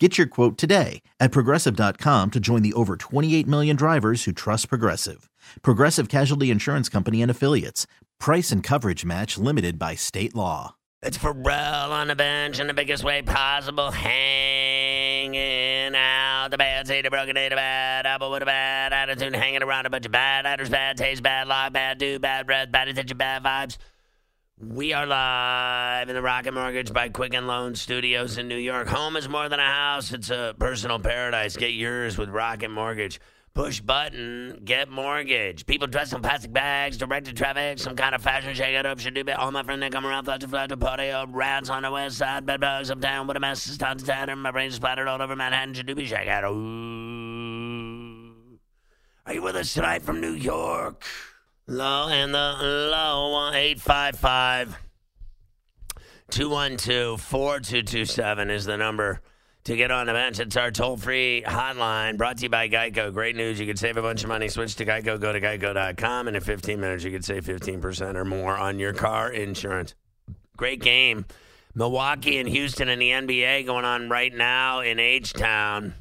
Get your quote today at progressive.com to join the over 28 million drivers who trust Progressive. Progressive Casualty Insurance Company and Affiliates. Price and coverage match limited by state law. It's Ferrall on the bench in the biggest way possible, hanging out. The bad seed, the broken day, the bad apple with a bad attitude, hanging around a bunch of bad actors, bad taste, bad luck, bad dude, bad breath, bad attention, bad vibes. We are live in the Rocket Mortgage by Quicken Loan Studios in New York. Home is more than a house, it's a personal paradise. Get yours with Rocket Mortgage. Push button, get mortgage. People dressed in plastic bags, directed traffic, some kind of fashion shake it up, should do it. All my friends they come around, flat to flat to party up, rats on the west side, bed bugs uptown, what a mess, it's time to tatter. My brains splattered all over Manhattan, should do be shake. Are you with us tonight from New York? Low and the low, 855 212 4227 is the number to get on the bench. It's our toll free hotline brought to you by Geico. Great news. You can save a bunch of money. Switch to Geico. Go to geico.com. And in 15 minutes, you can save 15% or more on your car insurance. Great game. Milwaukee and Houston in the NBA going on right now in H Town.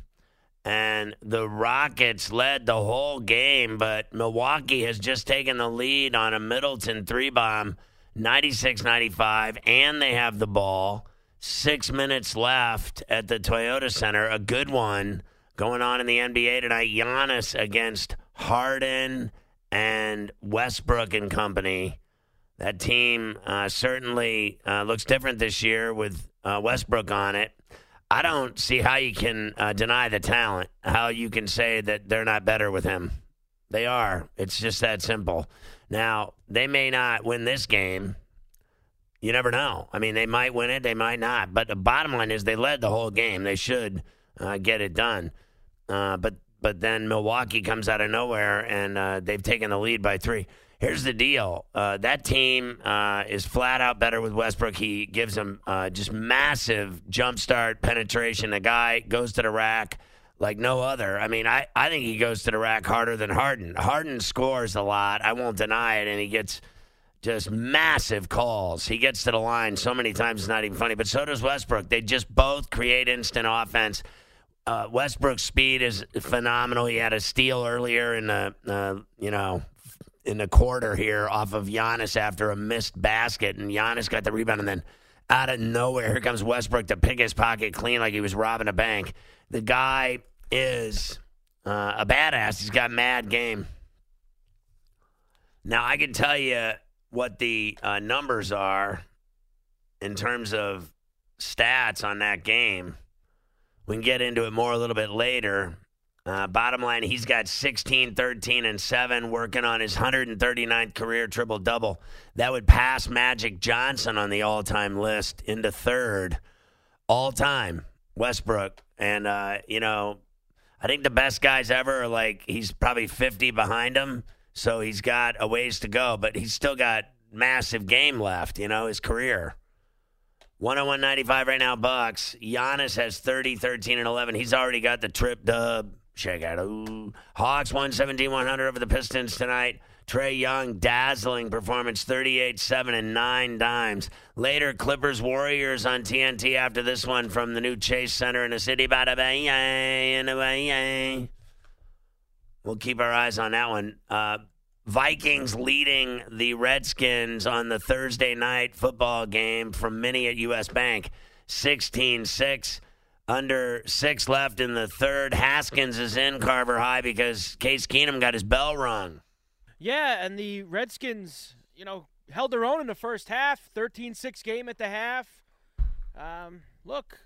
And the Rockets led the whole game, but Milwaukee has just taken the lead on a Middleton three bomb, 96 95, and they have the ball. Six minutes left at the Toyota Center. A good one going on in the NBA tonight. Giannis against Harden and Westbrook and company. That team uh, certainly uh, looks different this year with uh, Westbrook on it. I don't see how you can uh, deny the talent, how you can say that they're not better with him. They are. It's just that simple. Now, they may not win this game. You never know. I mean, they might win it, they might not. But the bottom line is they led the whole game. They should uh, get it done. Uh, but but then Milwaukee comes out of nowhere and uh, they've taken the lead by three. Here's the deal: uh, that team uh, is flat out better with Westbrook. He gives them uh, just massive jump start penetration. The guy goes to the rack like no other. I mean, I, I think he goes to the rack harder than Harden. Harden scores a lot. I won't deny it, and he gets just massive calls. He gets to the line so many times it's not even funny. But so does Westbrook. They just both create instant offense. Uh, Westbrook's speed is phenomenal. He had a steal earlier in the uh, you know in the quarter here off of Giannis after a missed basket, and Giannis got the rebound, and then out of nowhere, here comes Westbrook to pick his pocket clean like he was robbing a bank. The guy is uh, a badass. He's got mad game. Now I can tell you what the uh, numbers are in terms of stats on that game. We can get into it more a little bit later. Uh, bottom line, he's got 16, 13, and 7 working on his 139th career triple double. That would pass Magic Johnson on the all time list into third all time, Westbrook. And, uh, you know, I think the best guys ever are like, he's probably 50 behind him. So he's got a ways to go, but he's still got massive game left, you know, his career. 101.95 right now, Bucks. Giannis has 30, 13, and 11. He's already got the trip dub. Check out. Ooh. Hawks 117 100 over the Pistons tonight. Trae Young, dazzling performance, 38 7 and 9 dimes. Later, Clippers Warriors on TNT after this one from the new Chase Center in the city. We'll keep our eyes on that one. Uh, Vikings leading the Redskins on the Thursday night football game from Mini at US Bank 16 6. Under six left in the third. Haskins is in Carver High because Case Keenum got his bell rung. Yeah, and the Redskins, you know, held their own in the first half. 13 6 game at the half. Um, look,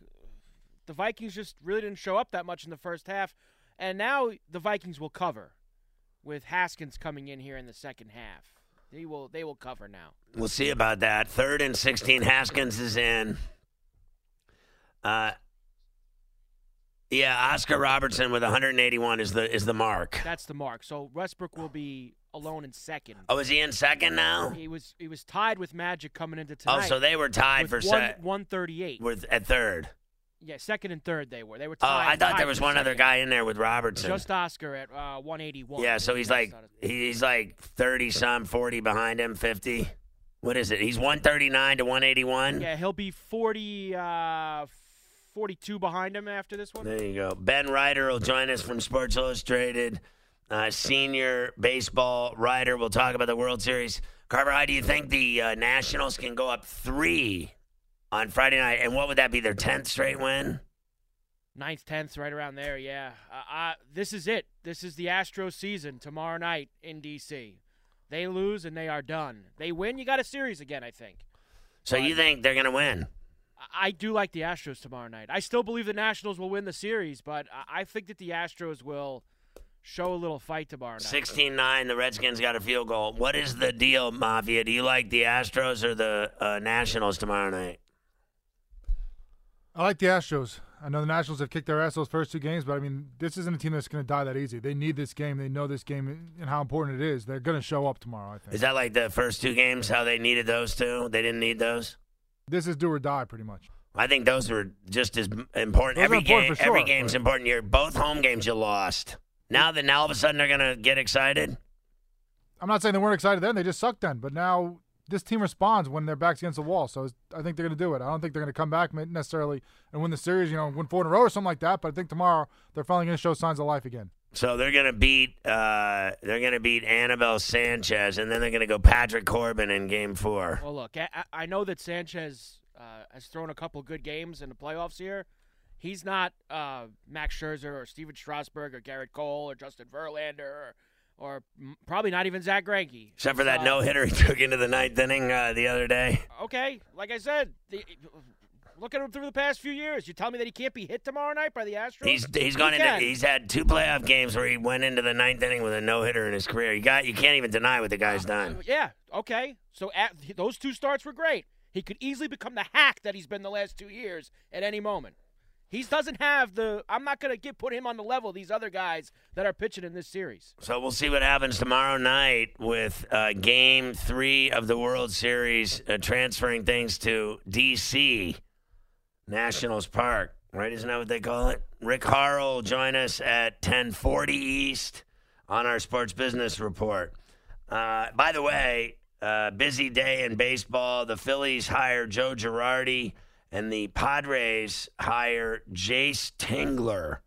the Vikings just really didn't show up that much in the first half. And now the Vikings will cover with Haskins coming in here in the second half. They will they will cover now. We'll see about that. Third and 16, Haskins is in. Uh, yeah, Oscar Robertson with 181 is the is the mark. That's the mark. So Westbrook will be alone in second. Oh, is he in second now? He was he was tied with Magic coming into tonight. Oh, so they were tied for one, set. 138. With at third. Yeah, second and third they were. They were tied. Oh. I thought tied there was one other guy in there with Robertson. Just Oscar at uh, 181. yeah, so he's like he's like thirty some, forty behind him, fifty. What is it? He's one thirty nine to 181. yeah, he'll be 40, uh, 42 behind him after this one. There you go. Ben Reiter will join us from Sports Illustrated, uh, senior baseball writer. We'll talk about the World Series. Carver, how do you think the uh, Nationals can go up three on Friday night? And what would that be? Their tenth straight win? Ninth, tenth, right around there. Yeah, uh, this is it. This is the Astros season tomorrow night in DC. They lose and they are done. They win, you got a series again. I think. So you think they're going to win? I- I do like the Astros tomorrow night. I still believe the Nationals will win the series, but I I think that the Astros will show a little fight tomorrow night. 16 9, the Redskins got a field goal. What is the deal, Mafia? Do you like the Astros or the uh, Nationals tomorrow night? I like the Astros. I know the Nationals have kicked their ass those first two games, but I mean, this isn't a team that's going to die that easy. They need this game. They know this game and how important it is. They're going to show up tomorrow. I think Is that like the first two games, how they needed those two? They didn't need those? This is do or die, pretty much. I think those were just as important. Those every important game, sure, every game's but- important. You're both home games you lost. Now that now all of a sudden they're gonna get excited. I'm not saying they weren't excited then; they just sucked then. But now this team responds when their backs against the wall. So I think they're going to do it. I don't think they're going to come back necessarily and win the series. You know, win four in a row or something like that. But I think tomorrow they're finally going to show signs of life again. So they're gonna beat uh, they're gonna beat Anibal Sanchez, and then they're gonna go Patrick Corbin in Game Four. Well, look, I, I know that Sanchez uh, has thrown a couple good games in the playoffs here. He's not uh, Max Scherzer or Stephen Strasburg or Gerrit Cole or Justin Verlander or, or probably not even Zach Greinke. Except for that So- no hitter he took into the ninth inning uh, the other day. Okay, like I said, the, look at him through the past few years. You tell me that he can't be hit tomorrow night by the Astros? He's he's He gone into can. he's had two playoff games where he went into the ninth inning with a no hitter in his career. You got you can't even deny what the guy's done. Yeah, okay. So at, those two starts were great. He could easily become the hack that he's been the last two years at any moment. He doesn't have the. I'm not going to get put him on the level of these other guys that are pitching in this series. So we'll see what happens tomorrow night with uh, Game Three of the World Series, uh, transferring things to D.C. Nationals Park. Right? Isn't that what they call it? Rick Horrow will join us at 10:40 East on our Sports Business Report. Uh, by the way, uh, busy day in baseball. The Phillies hire Joe Girardi, and the Padres hire Jayce Tingler.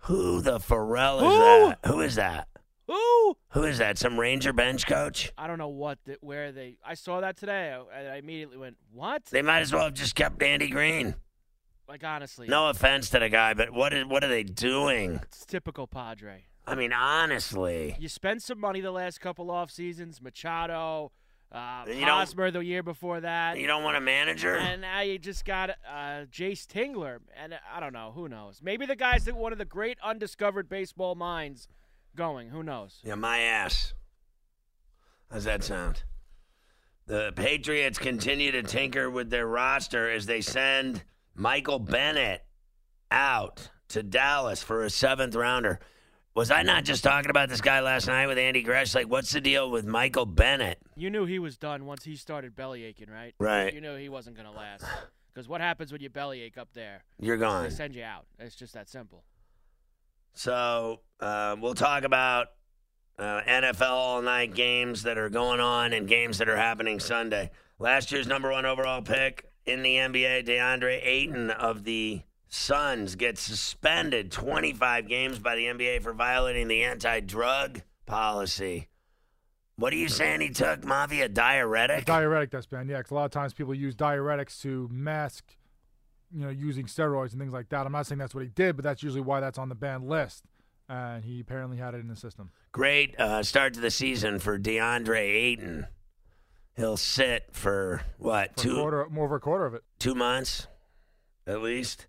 Who the Pharrell is Who? that? Who is that? Ooh! Who is that? Some Ranger bench coach? I don't know what, the, where they. I saw that today. I, I immediately went, "What?" They might as well have just kept Andy Green. Like honestly, No offense to the guy, but what is what are they doing? It's typical Padre. I mean, honestly. You spent some money the last couple off seasons. Machado, uh, you Hosmer the year before that. You don't want a manager? And now you just got uh, Jayce Tingler, and I don't know. Who knows? Maybe the guy's that one of the great undiscovered baseball minds going. Who knows? Yeah, my ass. How's that sound? The Patriots continue to tinker with their roster as they send Michael Bennett out to Dallas for a seventh rounder. Was I not just talking about this guy last night with Andy Gresh? Like, what's the deal with Michael Bennett? You knew he was done once he started belly aching, right? Right. You knew he wasn't going to last. Because what happens when you belly ache up there? You're gone. They send you out. It's just that simple. So uh, we'll talk about uh, NFL all night games that are going on and games that are happening Sunday. Last year's number one overall pick in the NBA, DeAndre Ayton of the Suns, gets suspended 25 games by the NBA for violating the anti-drug policy. What are you saying he took, Mafia? Diuretic? Diuretic that's banned, yeah. 'cause a lot of times people use diuretics to mask, you know, using steroids and things like that. I'm not saying that's what he did, but that's usually why that's on the banned list. And he apparently had it in the system. Great uh, start to the season for DeAndre Ayton. He'll sit for what For a two quarter, more of a quarter of it. two months, at least.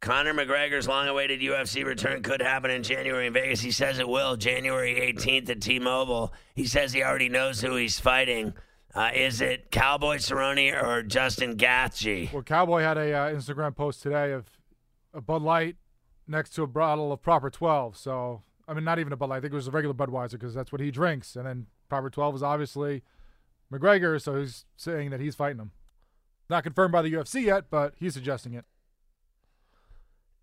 Conor McGregor's long-awaited UFC return could happen in January in Vegas. He says it will, January 18th at T-Mobile. He says he already knows who he's fighting. Uh, is it Cowboy Cerrone or Justin Gaethje? Well, Cowboy had a uh, Instagram post today of a Bud Light next to a bottle of Proper 12. So, I mean, not even a Bud Light. I think it was a regular Budweiser because that's what he drinks. And then proper 12 is obviously McGregor, so he's saying that he's fighting him. Not confirmed by the UFC yet, but he's suggesting it.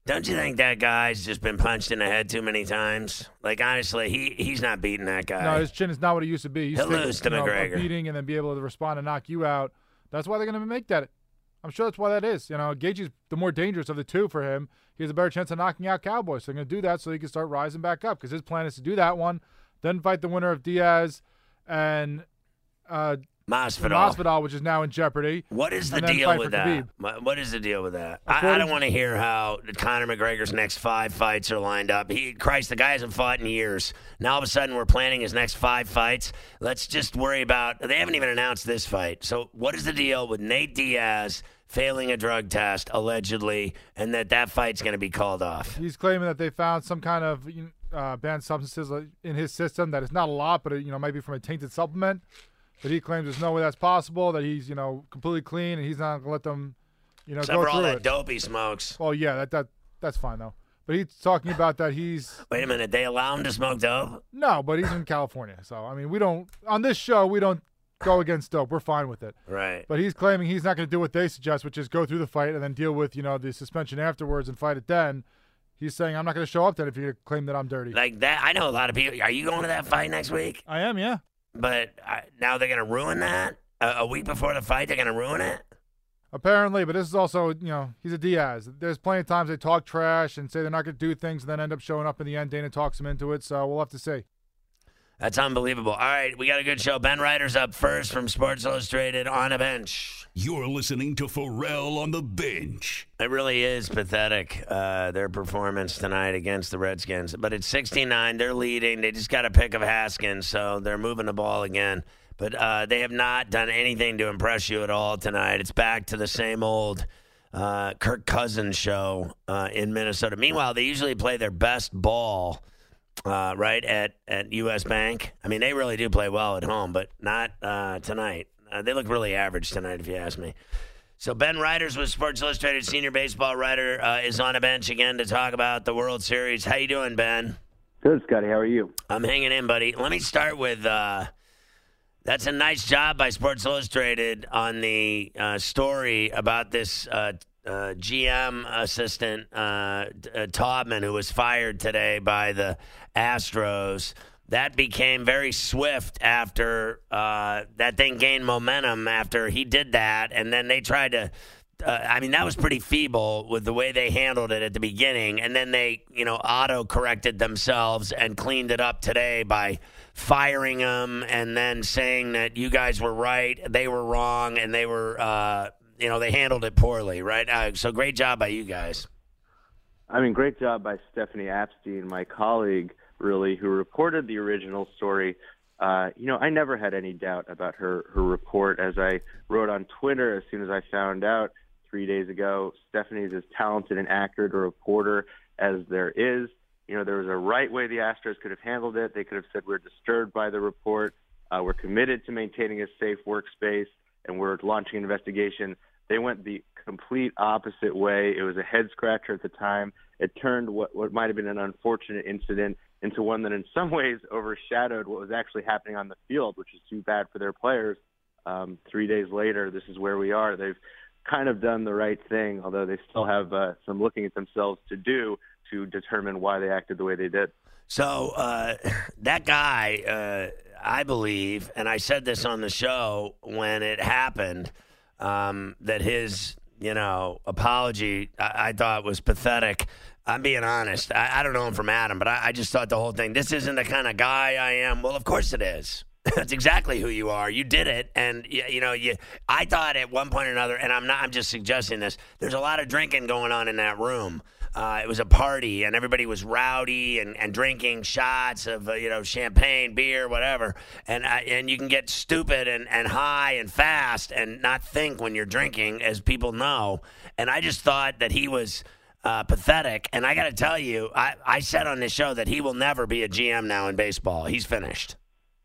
Don't you think that guy's just been punched in the head too many times? Like honestly, he he's not beating that guy. No, his chin is not what it used to be. He's He'll lose to you know, McGregor. beating and then be able to respond and knock you out. That's why they're going to make that. I'm sure that's why that is. You know, Gaethje's the more dangerous of the two for him. He has a better chance of knocking out Cowboy. So they're going to do that so he can start rising back up because his plan is to do that one, then fight the winner of Diaz and uh, Masvidal. Masvidal, which is now in jeopardy. What is the deal with that? Khabib. What- is the deal with that? I, I don't want to hear how Conor McGregor's next five fights are lined up. He, Christ, the guy hasn't fought in years. Now all of a sudden we're planning his next five fights. Let's just worry about. They haven't even announced this fight. So what is the deal with Nate Diaz failing a drug test allegedly, and that that fight's going to be called off? He's claiming that they found some kind of you know, uh, banned substances in his system. That it's not a lot, but it, you know, maybe from a tainted supplement. But he claims there's no way that's possible. That he's you know completely clean and he's not going to let them, you know, Except go for all through that it. dope he smokes. Well, yeah, that that that's fine though. But he's talking about that he's Wait a minute, they allow him to smoke dope? no, but he's in California. So I mean, we don't on this show we don't go against dope. We're fine with it. Right. But he's claiming he's not going to do what they suggest, which is go through the fight and then deal with you know the suspension afterwards and fight it then. He's saying I'm not going to show up then if you claim that I'm dirty. Like that, I know a lot of people. Are you going to that fight next week? I am, yeah. But uh, now they're to ruin that a, a week before the fight. They're to ruin it. Apparently, but this is also, you know, he's a Diaz. There's plenty of times they talk trash and say they're not going to do things and then end up showing up in the end. Dana talks him into it, so we'll have to see. That's unbelievable. All right, we got a good show. Ben Reiter's up first from Sports Illustrated on a bench. You're listening to Ferrall on the bench. It really is pathetic, uh, their performance tonight against the Redskins. But it's 69. They're leading. They just got a pick of Haskins, so they're moving the ball again. But uh, they have not done anything to impress you at all tonight. It's back to the same old uh, Kirk Cousins show uh, in Minnesota. Meanwhile, they usually play their best ball uh, right at, at U.S. Bank. I mean, they really do play well at home, but not uh, tonight. Uh, they look really average tonight, if you ask me. So Ben Reiter's with Sports Illustrated senior baseball writer uh, is on a bench again to talk about the World Series. How you doing, Ben? Good, Scotty. How are you? I'm hanging in, buddy. Let me start with uh, that's a nice job by Sports Illustrated on the uh, story about this uh, uh, GM assistant uh, uh, Taubman who was fired today by the Astros. That became very swift after uh, that thing gained momentum after he did that, and then they tried to uh, I mean, that was pretty feeble with the way they handled it at the beginning, and then they, you know, auto corrected themselves and cleaned it up today by firing them and then saying that you guys were right, they were wrong, and they were, uh, you know, they handled it poorly, right? Uh, so great job by you guys. I mean, great job by Stephanie Apstein, my colleague, really, who reported the original story. Uh, you know, I never had any doubt about her her report. As I wrote on Twitter, as soon as I found out three days ago, Stephanie's as talented and accurate a reporter as there is. You know, there was a right way the Astros could have handled it. They could have said we're disturbed by the report. Uh, we're committed to maintaining a safe workspace, and we're launching an investigation. They went the complete opposite way. It was a head scratcher at the time. It turned what, what might have been an unfortunate incident into one that in some ways overshadowed what was actually happening on the field, which is too bad for their players. Um, three days later, this is where we are. They've kind of done the right thing, although they still have uh, some looking at themselves to do to determine why they acted the way they did. So uh, that guy, uh, I believe, and I said this on the show when it happened, um, that his, you know, apology I, I thought was pathetic. I'm being honest. I, I don't know him from Adam, but I, I just thought the whole thing. This isn't the kind of guy I am. Well, of course it is. That's exactly who you are. You did it, and you, you know you. I thought at one point or another, and I'm not. I'm just suggesting this. There's a lot of drinking going on in that room. Uh, it was a party, and everybody was rowdy and, and drinking shots of uh, you know champagne, beer, whatever. And uh, and you can get stupid and, and high and fast and not think when you're drinking, as people know. And I just thought that he was uh, pathetic. And I got to tell you, I, I said on this show that he will never be a GM now in baseball. He's finished.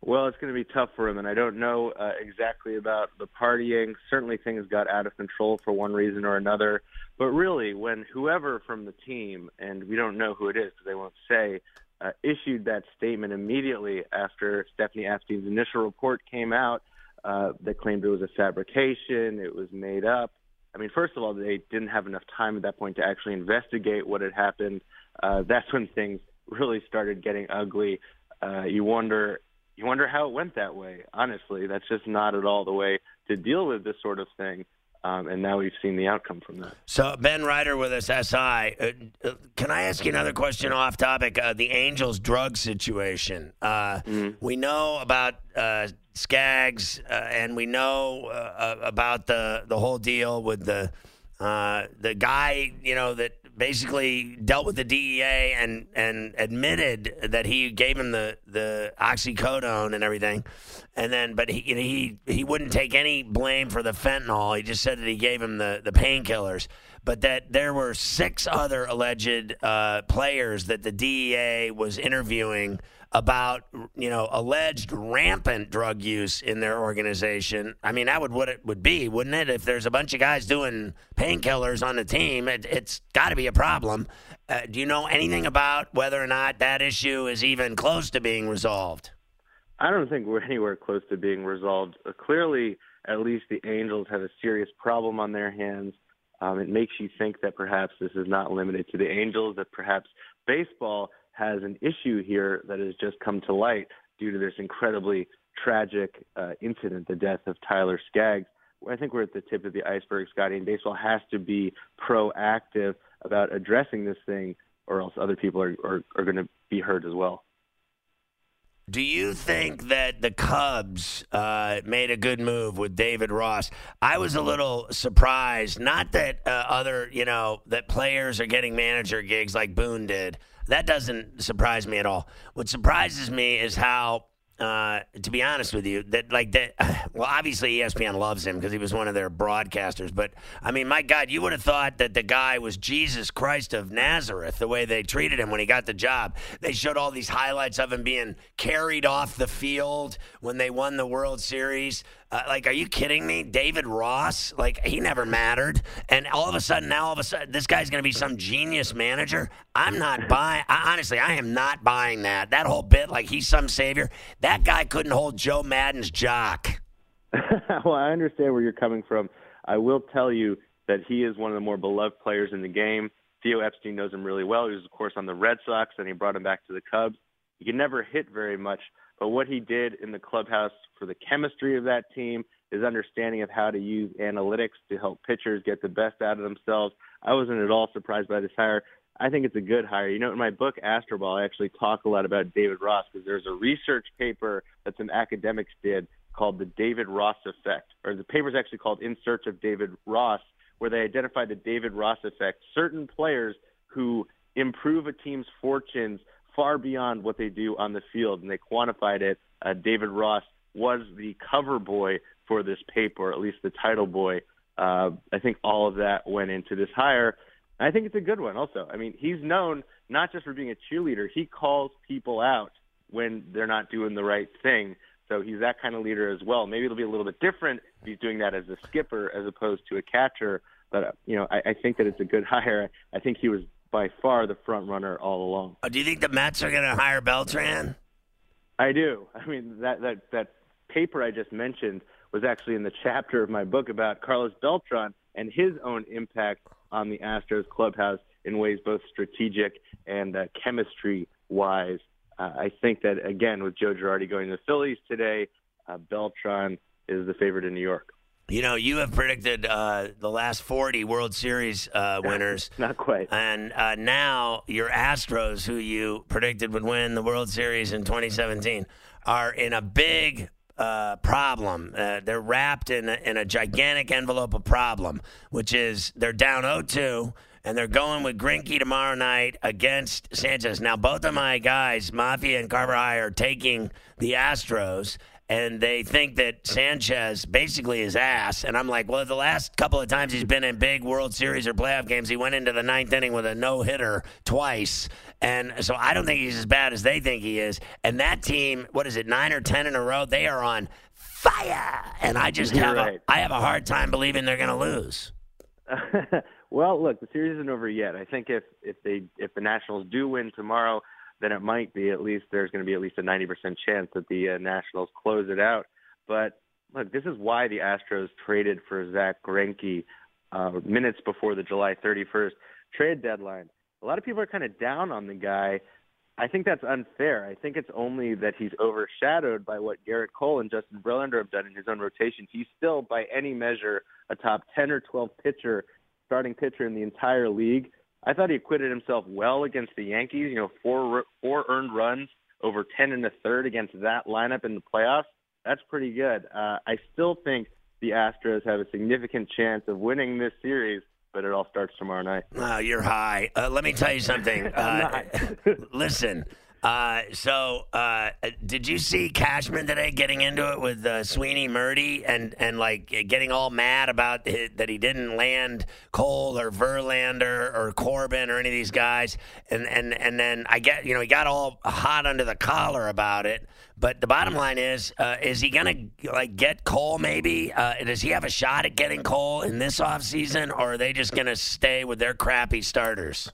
Well, it's going to be tough for him, and I don't know uh, exactly about the partying. Certainly, things got out of control for one reason or another. But really, when whoever from the team, and we don't know who it is because they won't say, uh, issued that statement immediately after Stephanie Apstein's initial report came out uh, that claimed it was a fabrication, it was made up. I mean, first of all, they didn't have enough time at that point to actually investigate what had happened. Uh, that's when things really started getting ugly. Uh, you wonder, you wonder how it went that way. Honestly, that's just not at all the way to deal with this sort of thing. Um, and now we've seen the outcome from that. So Ben Reiter with us, SI. Uh, uh, can I ask you another question off topic? Uh, the Angels drug situation. Uh, mm-hmm. We know about uh, Skaggs, uh, and we know about the the whole deal with the the guy, you know, that basically dealt with the DEA and and admitted that he gave him the the oxycodone and everything, and then but he he he wouldn't take any blame for the fentanyl. He just said that he gave him the the painkillers, but that there were six other alleged uh, players that the DEA was interviewing about you know alleged rampant drug use in their organization. I mean, that would what it would be, wouldn't it? If there's a bunch of guys doing painkillers on the team, it, has got to be a problem. Uh, do you know anything about whether or not that issue is even close to being resolved? I don't think we're anywhere close to being resolved. Uh, clearly, at least the Angels have a serious problem on their hands. Um, it makes you think that perhaps this is not limited to the Angels, that perhaps baseball has an issue here that has just come to light due to this incredibly tragic uh, incident, the death of Tyler Skaggs. I think we're at the tip of the iceberg, Scotty, and baseball has to be proactive about addressing this thing, or else other people are, are, are going to be hurt as well. Do you think that the Cubs uh, made a good move with David Ross? I was a little surprised. Not that uh, other, you know, that players are getting manager gigs like Boone did. That doesn't surprise me at all. What surprises me is how uh, to be honest with you, that like that. Well, obviously ESPN loves him because he was one of their broadcasters. But I mean, my God, you would have thought that the guy was Jesus Christ of Nazareth. The way they treated him when he got the job, they showed all these highlights of him being carried off the field when they won the World Series. Uh, like, are you kidding me? David Ross, like, he never mattered. And all of a sudden, now all of a sudden, this guy's going to be some genius manager. I'm not buying, I, honestly, I am not buying that. That whole bit, like, he's some savior. That guy couldn't hold Joe Maddon's jock. well, I understand where you're coming from. I will tell you that he is one of the more beloved players in the game. Theo Epstein knows him really well. He was, of course, on the Red Sox, and he brought him back to the Cubs. He could never hit very much, but what he did in the clubhouse for the chemistry of that team, his understanding of how to use analytics to help pitchers get the best out of themselves, I wasn't at all surprised by this hire. I think it's a good hire. You know, in my book Astroball, I actually talk a lot about David Ross because there's a research paper that some academics did called the David Ross effect, or the paper's actually called In Search of David Ross, where they identified the David Ross effect. Certain players who improve a team's fortunes far beyond what they do on the field, and they quantified it. Uh, David Ross was the cover boy for this paper, at least the title boy. Uh, I think all of that went into this hire. I think it's a good one also. I mean, he's known not just for being a cheerleader, he calls people out when they're not doing the right thing. So he's that kind of leader as well. Maybe it'll be a little bit different if he's doing that as a skipper as opposed to a catcher. But, uh, you know, I, I think that it's a good hire. I think he was by far the front runner all along. Oh, do you think the Mets are going to hire Beltran? I do. I mean, that, that, that paper I just mentioned was actually in the chapter of my book about Carlos Beltran and his own impact on the Astros clubhouse in ways both strategic and uh, chemistry wise. Uh, I think that, again, with Joe Girardi going to the Phillies today, uh, Beltran is the favorite in New York. You know, you have predicted uh, the last 40 World Series uh, winners. Not quite. And uh, now your Astros, who you predicted would win the World Series in 2017, are in a big uh, problem. Uh, they're wrapped in a, in a gigantic envelope of problem, which is they're down 0-2 and they're going with Greinke tomorrow night against Sanchez. Now, both of my guys, Mafia and Carver High, are taking the Astros, and they think that Sanchez basically is ass. And I'm like, well, the last couple of times he's been in big World Series or playoff games, he went into the ninth inning with a no hitter twice. And so I don't think he's as bad as they think he is. And that team, what is it, nine or 10 in a row? They are on fire. And I just have, right. a, I have a hard time believing they're going to lose. well, look, the series isn't over yet. I think if, if they if the Nationals do win tomorrow, than it might be. At least there's going to be at least a 90% chance that the uh, Nationals close it out. But look, this is why the Astros traded for Zach Greinke uh, minutes before the July 31st trade deadline. A lot of people are kind of down on the guy. I think that's unfair. I think it's only that he's overshadowed by what Gerrit Cole and Justin Verlander have done in his own rotation. He's still, by any measure, a top 10 or 12 pitcher, starting pitcher in the entire league. I thought he acquitted himself well against the Yankees. You know, four four earned runs over 10 and a third against that lineup in the playoffs. That's pretty good. Uh, I still think the Astros have a significant chance of winning this series, but it all starts tomorrow night. Oh, you're high. Uh, let me tell you something. Uh, listen. Uh, so, uh, did you see Cashman today getting into it with uh, Sweeny Murti and, and like getting all mad about it, that he didn't land Cole or Verlander or Corbin or any of these guys? And, and, and then I get, you know, he got all hot under the collar about it. But the bottom line is, uh, is he going to like get Cole maybe? Uh, does he have a shot at getting Cole in this offseason or are they just going to stay with their crappy starters?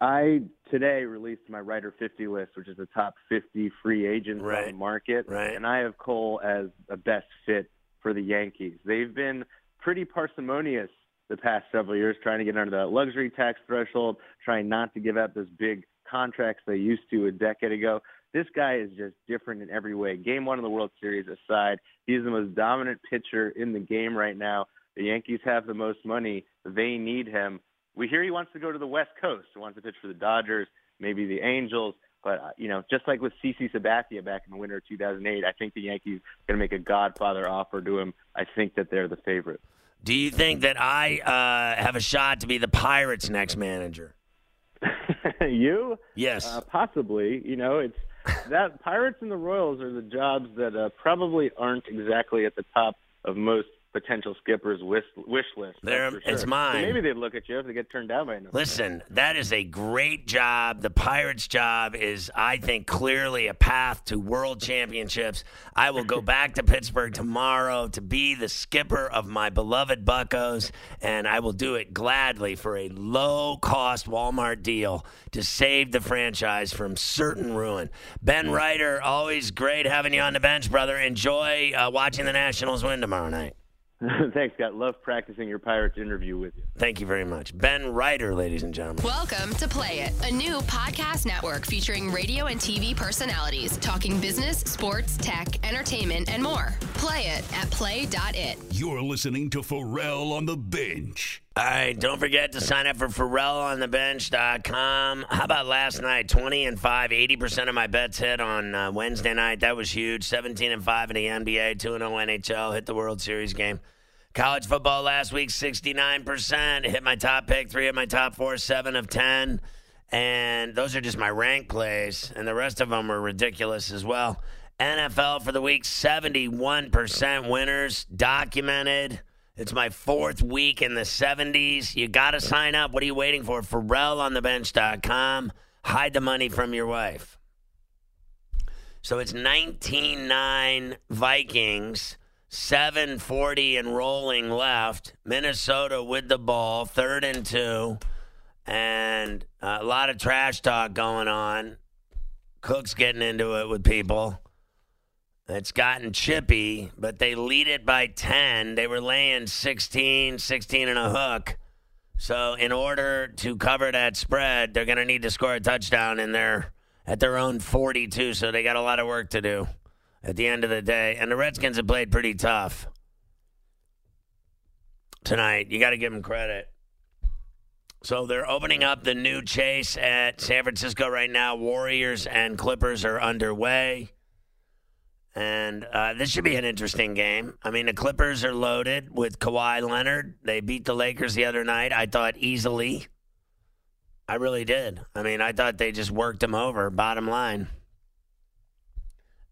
I today released my Reiter 50 list, which is the top 50 free agents right. on the market, right. and I have Cole as a best fit for the Yankees. They've been pretty parsimonious the past several years, trying to get under that luxury tax threshold, trying not to give out those big contracts they used to a decade ago. This guy is just different in every way. Game one of the World Series aside, he's the most dominant pitcher in the game right now. The Yankees have the most money. They need him. We hear he wants to go to the West Coast. He wants to pitch for the Dodgers, maybe the Angels. But uh, you know, just like with CC Sabathia back in the winter of 2008, I think the Yankees are going to make a Godfather offer to him. I think that they're the favorite. Do you think that I uh, have a shot to be the Pirates' next manager? you? Yes. Uh, possibly. You know, it's that Pirates and the Royals are the jobs that uh, probably aren't exactly at the top of most potential skipper's wish, wish list. There, sure. it's mine. So maybe they'd look at you if they get turned down by another. Listen, that is a great job. The Pirates' job is, I think, clearly a path to world championships. I will go back to Pittsburgh tomorrow to be the skipper of my beloved Buckos, and I will do it gladly for a low-cost Walmart deal to save the franchise from certain ruin. Ben Reiter, always great having you on the bench, brother. Enjoy uh, watching the Nationals win tomorrow night. Thanks, Scott. Love practicing your Pirates interview with you. Thank you very much. Ben Reiter, ladies and gentlemen. Welcome to Play It, a new podcast network featuring radio and TV personalities talking business, sports, tech, entertainment, and more. Play it at play.it. You're listening to Ferrall on the Bench. All right, don't forget to sign up for FerrallOnTheBench.com. How about last night? 20 and 5, 80% of my bets hit on uh, Wednesday night. That was huge. 17 and 5 in the NBA, 2 0 NHL, hit the World Series game. College football last week, 69%. Hit my top pick, three of my top four, seven of 10. And those are just my rank plays, and the rest of them were ridiculous as well. NFL for the week, 71% winners, documented. It's my fourth week in the 70s. You got to sign up. What are you waiting for? FerrallOnTheBench.com. Hide the money from your wife. So it's 19 9 Vikings, 740 and rolling left. Minnesota with the ball, third and two. And uh, a lot of trash talk going on. Cook's getting into it with people. It's gotten chippy, but they lead it by 10. They were laying 16, 16 and a hook. So in order to cover that spread, they're going to need to score a touchdown in their at their own 42, so they got a lot of work to do at the end of the day. And the Redskins have played pretty tough tonight. You got to give them credit. So they're opening up the new chase at San Francisco right now. Warriors and Clippers are underway. And uh, this should be an interesting game. I mean, the Clippers are loaded with Kawhi Leonard. They beat the Lakers the other night, I thought, easily. I really did. I mean, I thought they just worked them over, bottom line.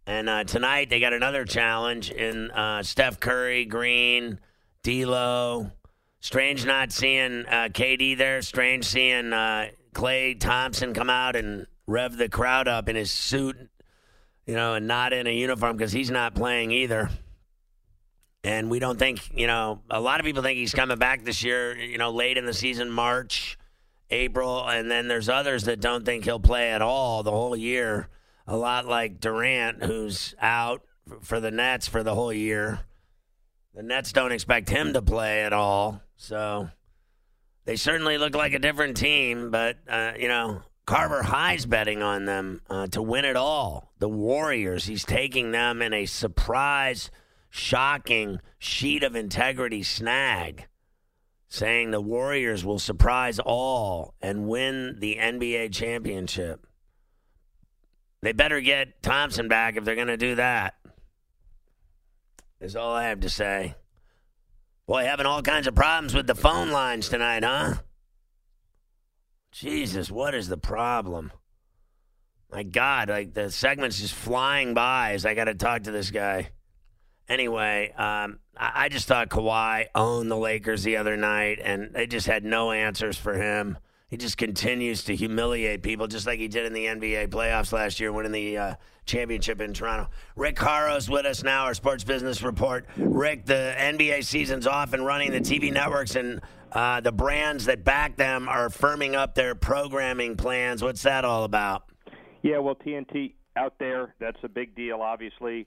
And uh, tonight they got another challenge in uh, Steph Curry, Green, D'Lo. Strange not seeing uh, KD there. Strange seeing uh, Klay Thompson come out and rev the crowd up in his suit you know, and not in a uniform because he's not playing either. And we don't think, you know, a lot of people think he's coming back this year, you know, late in the season, March, April, and then there's others that don't think he'll play at all the whole year. A lot like Durant, who's out for the Nets for the whole year. The Nets don't expect him to play at all, so they certainly look like a different team. But uh, you know, Carver High's betting on them uh, to win it all. The Warriors, he's taking them in a surprise, shocking sheet of integrity snag, saying the Warriors will surprise all and win the NBA championship. They better get Thompson back if they're going to do that. Is all I have to say. Boy, having all kinds of problems with the phone lines tonight, huh? Jesus, what is the problem? My God, like the segment's just flying by as I got to talk to this guy. Anyway, um, I, I just thought Kawhi owned the Lakers the other night, and they just had no answers for him. He just continues to humiliate people, just like he did in the NBA playoffs last year, winning the uh, championship in Toronto. Rick Horrow's with us now, our sports business report. Rick, the NBA season's off and running. The TV networks and uh, the brands that back them are firming up their programming plans. What's that all about? Yeah, well, TNT out there, that's a big deal, obviously.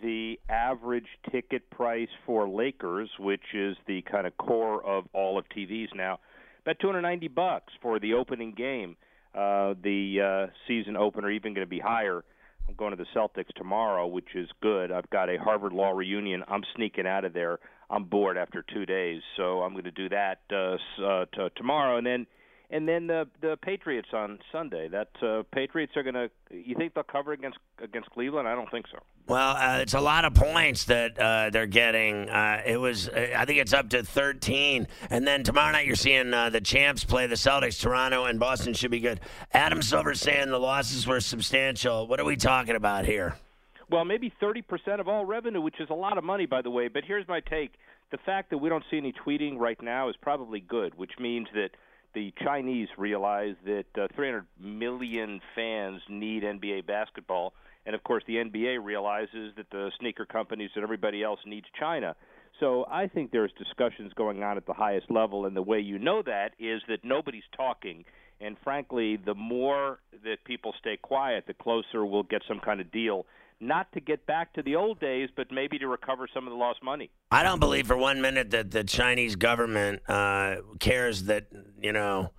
The average ticket price for Lakers, which is the kind of core of all of TVs now, about 290 bucks for the opening game. Uh, the uh, season opener even going to be higher. I'm going to the Celtics tomorrow, which is good. I've got a Harvard Law reunion. I'm sneaking out of there. I'm bored after two days, so I'm going to do that uh, uh, t- tomorrow, and then and then the the Patriots on Sunday. That uh, Patriots are going to. You think they'll cover against against Cleveland? I don't think so. Well, uh, it's a lot of points that uh, they're getting. Uh, it was, uh, I think it's up to 13. And then tomorrow night you're seeing uh, the champs play the Celtics. Toronto and Boston should be good. Adam Silver saying the losses were substantial. What are we talking about here? Well, maybe 30% of all revenue, which is a lot of money, by the way. But here's my take: the fact that we don't see any tweeting right now is probably good, which means that the Chinese realize that uh, 300 million fans need NBA basketball, and of course the NBA realizes that the sneaker companies and everybody else needs China. So I think there's discussions going on at the highest level, and the way you know that is that nobody's talking. And frankly, the more that people stay quiet, the closer we'll get some kind of deal not to get back to the old days, but maybe to recover some of the lost money. I don't believe for one minute that the Chinese government uh, cares that, you know,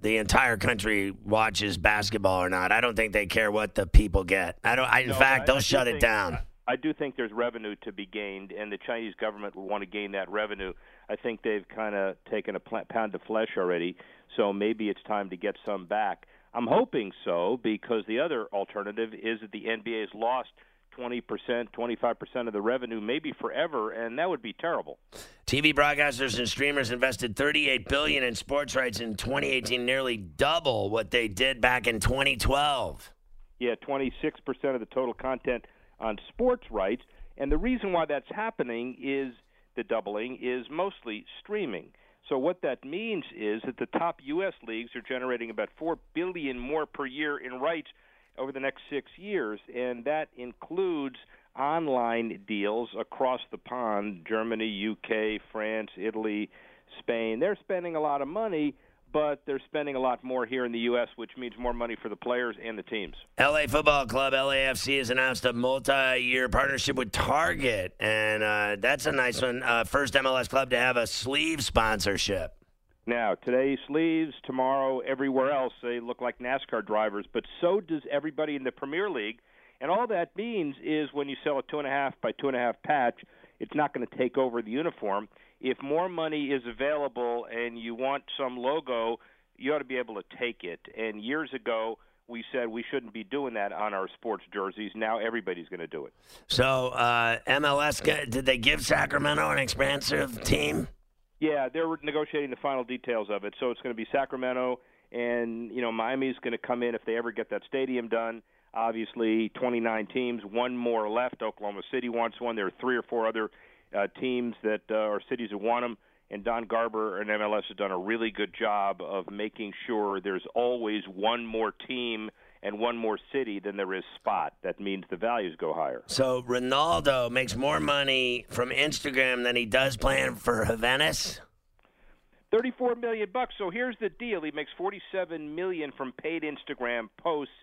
the entire country watches basketball or not. I don't think they care what the people get. I don't. I, in No, fact, I- they'll I shut it think- down. I do think there's revenue to be gained, and the Chinese government will want to gain that revenue. I think they've kind of taken a pl- pound of flesh already, so maybe it's time to get some back. I'm hoping so because the other alternative is that the NBA has lost 20%, 25% of the revenue, maybe forever, and that would be terrible. TV broadcasters and streamers invested 38 billion in sports rights in 2018, nearly double what they did back in 2012. Yeah, 26% of the total content on sports rights. And the reason why that's happening is the doubling is mostly streaming. So what that means is that the top U.S. leagues are generating about four billion more per year in rights over the next six years, and that includes online deals across the pond: Germany, UK, France, Italy, Spain. They're spending a lot of money, but they're spending a lot more here in the U.S., which means more money for the players and the teams. LA Football Club, LAFC, has announced a multi year partnership with Target, and uh, that's a nice one. Uh, first MLS club to have a sleeve sponsorship. Now, today sleeves, tomorrow everywhere else they look like NASCAR drivers, but so does everybody in the Premier League. And all that means is when you sell a two and a half by two and a half patch, it's not going to take over the uniform. If more money is available and you want some logo, you ought to be able to take it. And years ago, we said we shouldn't be doing that on our sports jerseys. Now everybody's going to do it. So, uh, MLS, did they give Sacramento an expansive team? Yeah, they're negotiating the final details of it. So it's going to be Sacramento, and you know Miami's going to come in if they ever get that stadium done. Obviously, 29 teams, one more left. Oklahoma City wants one. There are three or four other uh, teams that uh, or cities that want them. And Don Garber and MLS has done a really good job of making sure there's always one more team and one more city than there is spot. That means the values go higher. So, Ronaldo makes more money from Instagram than he does playing for Juventus? Thirty-four million bucks. So here's the deal: he makes forty-seven million from paid Instagram posts.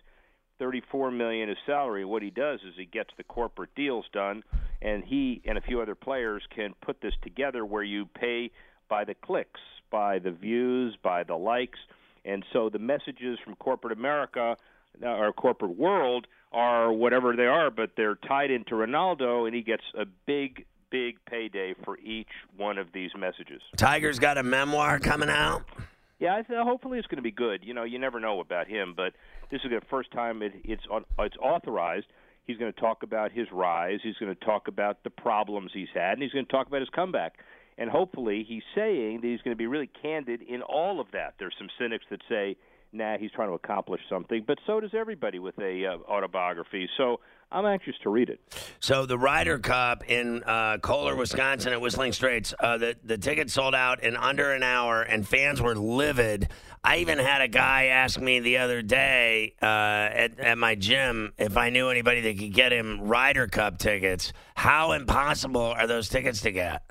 Thirty-four million is salary. What he does is he gets the corporate deals done, and he and a few other players can put this together where you pay by the clicks, by the views, by the likes, and so the messages from corporate America Uh, or corporate world are whatever they are, but they're tied into Ronaldo, and he gets a big, big payday for each one of these messages. Tiger's got a memoir coming out. Yeah, hopefully it's going to be good. You know, you never know about him, but this is the first time it, it's on, it's authorized. He's going to talk about his rise. He's going to talk about the problems he's had, and he's going to talk about his comeback. And hopefully, he's saying that he's going to be really candid in all of that. There's some cynics that say, "Nah, he's trying to accomplish something," but so does everybody with a uh, autobiography. So I'm anxious to read it. So the Ryder Cup in uh, Kohler, Wisconsin, at Whistling Straits, uh, the the tickets sold out in under an hour, and fans were livid. I even had a guy ask me the other day uh, at at my gym if I knew anybody that could get him Ryder Cup tickets. How impossible are those tickets to get?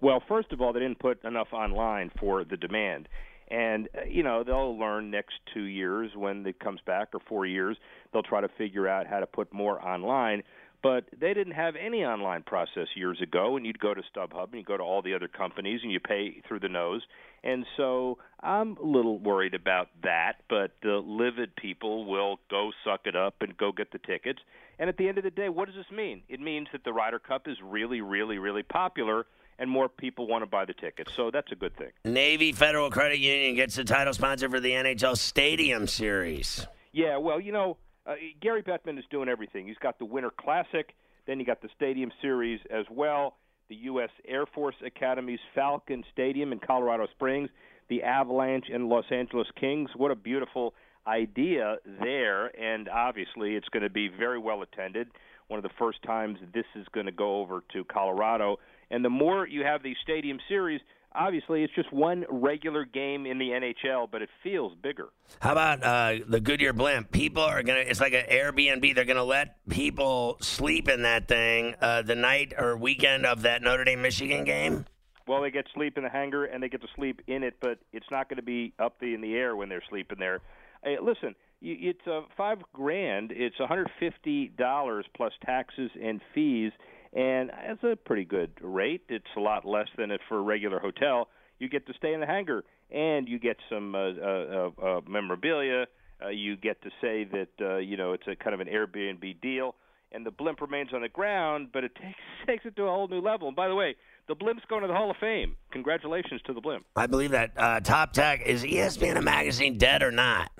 Well, first of all, they didn't put enough online for the demand. And, uh, you know, they'll learn next two years when it comes back, or four years, they'll try to figure out how to put more online. But they didn't have any online process years ago, and you'd go to StubHub and you go to all the other companies and you pay through the nose. And so I'm a little worried about that, but the livid people will go suck it up and go get the tickets. And at the end of the day, what does this mean? It means that the Ryder Cup is really, really, really popular and more people want to buy the tickets. So that's a good thing. Navy Federal Credit Union gets the title sponsor for the NHL Stadium Series. Yeah, well, you know, uh, Gary Bettman is doing everything. He's got the Winter Classic, then you got the Stadium Series as well, the U.S. Air Force Academy's Falcon Stadium in Colorado Springs, the Avalanche and Los Angeles Kings. What a beautiful idea there, and obviously it's going to be very well attended. One of the first times this is going to go over to Colorado. And the more you have these stadium series, obviously it's just one regular game in the NHL, but it feels bigger. How about uh, the Goodyear blimp? People are gonna. It's like an Airbnb. They're gonna let people sleep in that thing uh, the night or weekend of that Notre Dame Michigan game. Well, they get sleep in the hangar and they get to sleep in it, but it's not going to be up the, in the air when they're sleeping there. Hey, listen, it's uh, five grand. It's 150 dollars plus taxes and fees and it's a pretty good rate. It's a lot less than it for a regular hotel. You get to stay in the hangar, and you get some uh, uh, uh, memorabilia. Uh, you get to say that uh, you know it's a kind of an Airbnb deal, and the blimp remains on the ground, but it takes takes it to a whole new level. And by the way, the blimp's going to the Hall of Fame. Congratulations to the blimp. I believe that. Uh, Top Tech is ESPN a magazine dead or not?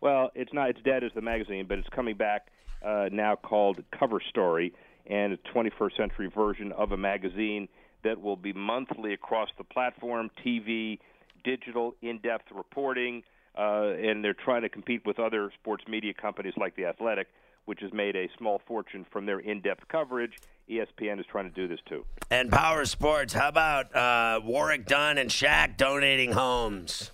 Well, it's not. It's dead as the magazine, but it's coming back uh, now called Cover Story and a 21st century version of a magazine that will be monthly across the platform TV, digital, in depth reporting. Uh, and they're trying to compete with other sports media companies like The Athletic, which has made a small fortune from their in depth coverage. ESPN is trying to do this too. And Power Sports, how about uh, Warrick Dunn and Shaq donating homes?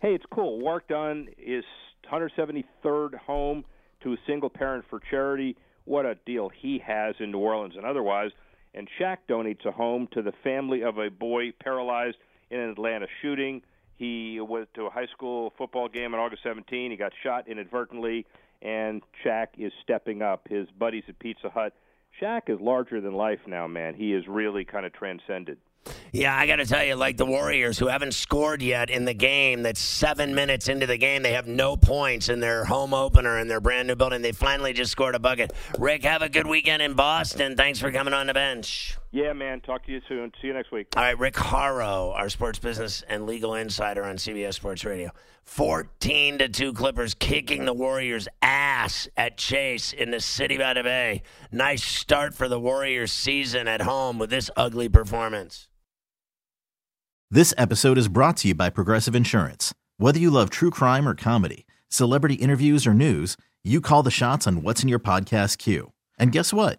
Hey, it's cool. Warrick Dunn is 173rd home to a single parent for charity what a deal he has in New Orleans and otherwise. And Shaq donates a home to the family of a boy paralyzed in an Atlanta shooting. He went to a high school football game on August 17. He got shot inadvertently, and Shaq is stepping up. His buddies at Pizza Hut. Shaq is larger than life now, man. He is really kind of transcended. Yeah, I got to tell you, like the Warriors, who haven't scored yet in the game, that's seven minutes into the game. They have no points in their home opener in their brand new building. They finally just scored a bucket. Rick, have a good weekend in Boston. Thanks for coming on the bench. Yeah, man. Talk to you soon. See you next week. All right, Rick Horrow, our sports business and legal insider on CBS Sports Radio. 14 to 2 Clippers kicking the Warriors' ass at Chase in the city by the Bay. Nice start for the Warriors season at home with this ugly performance. This episode is brought to you by Progressive Insurance. Whether you love true crime or comedy, celebrity interviews or news, you call the shots on what's in your podcast queue. And guess what?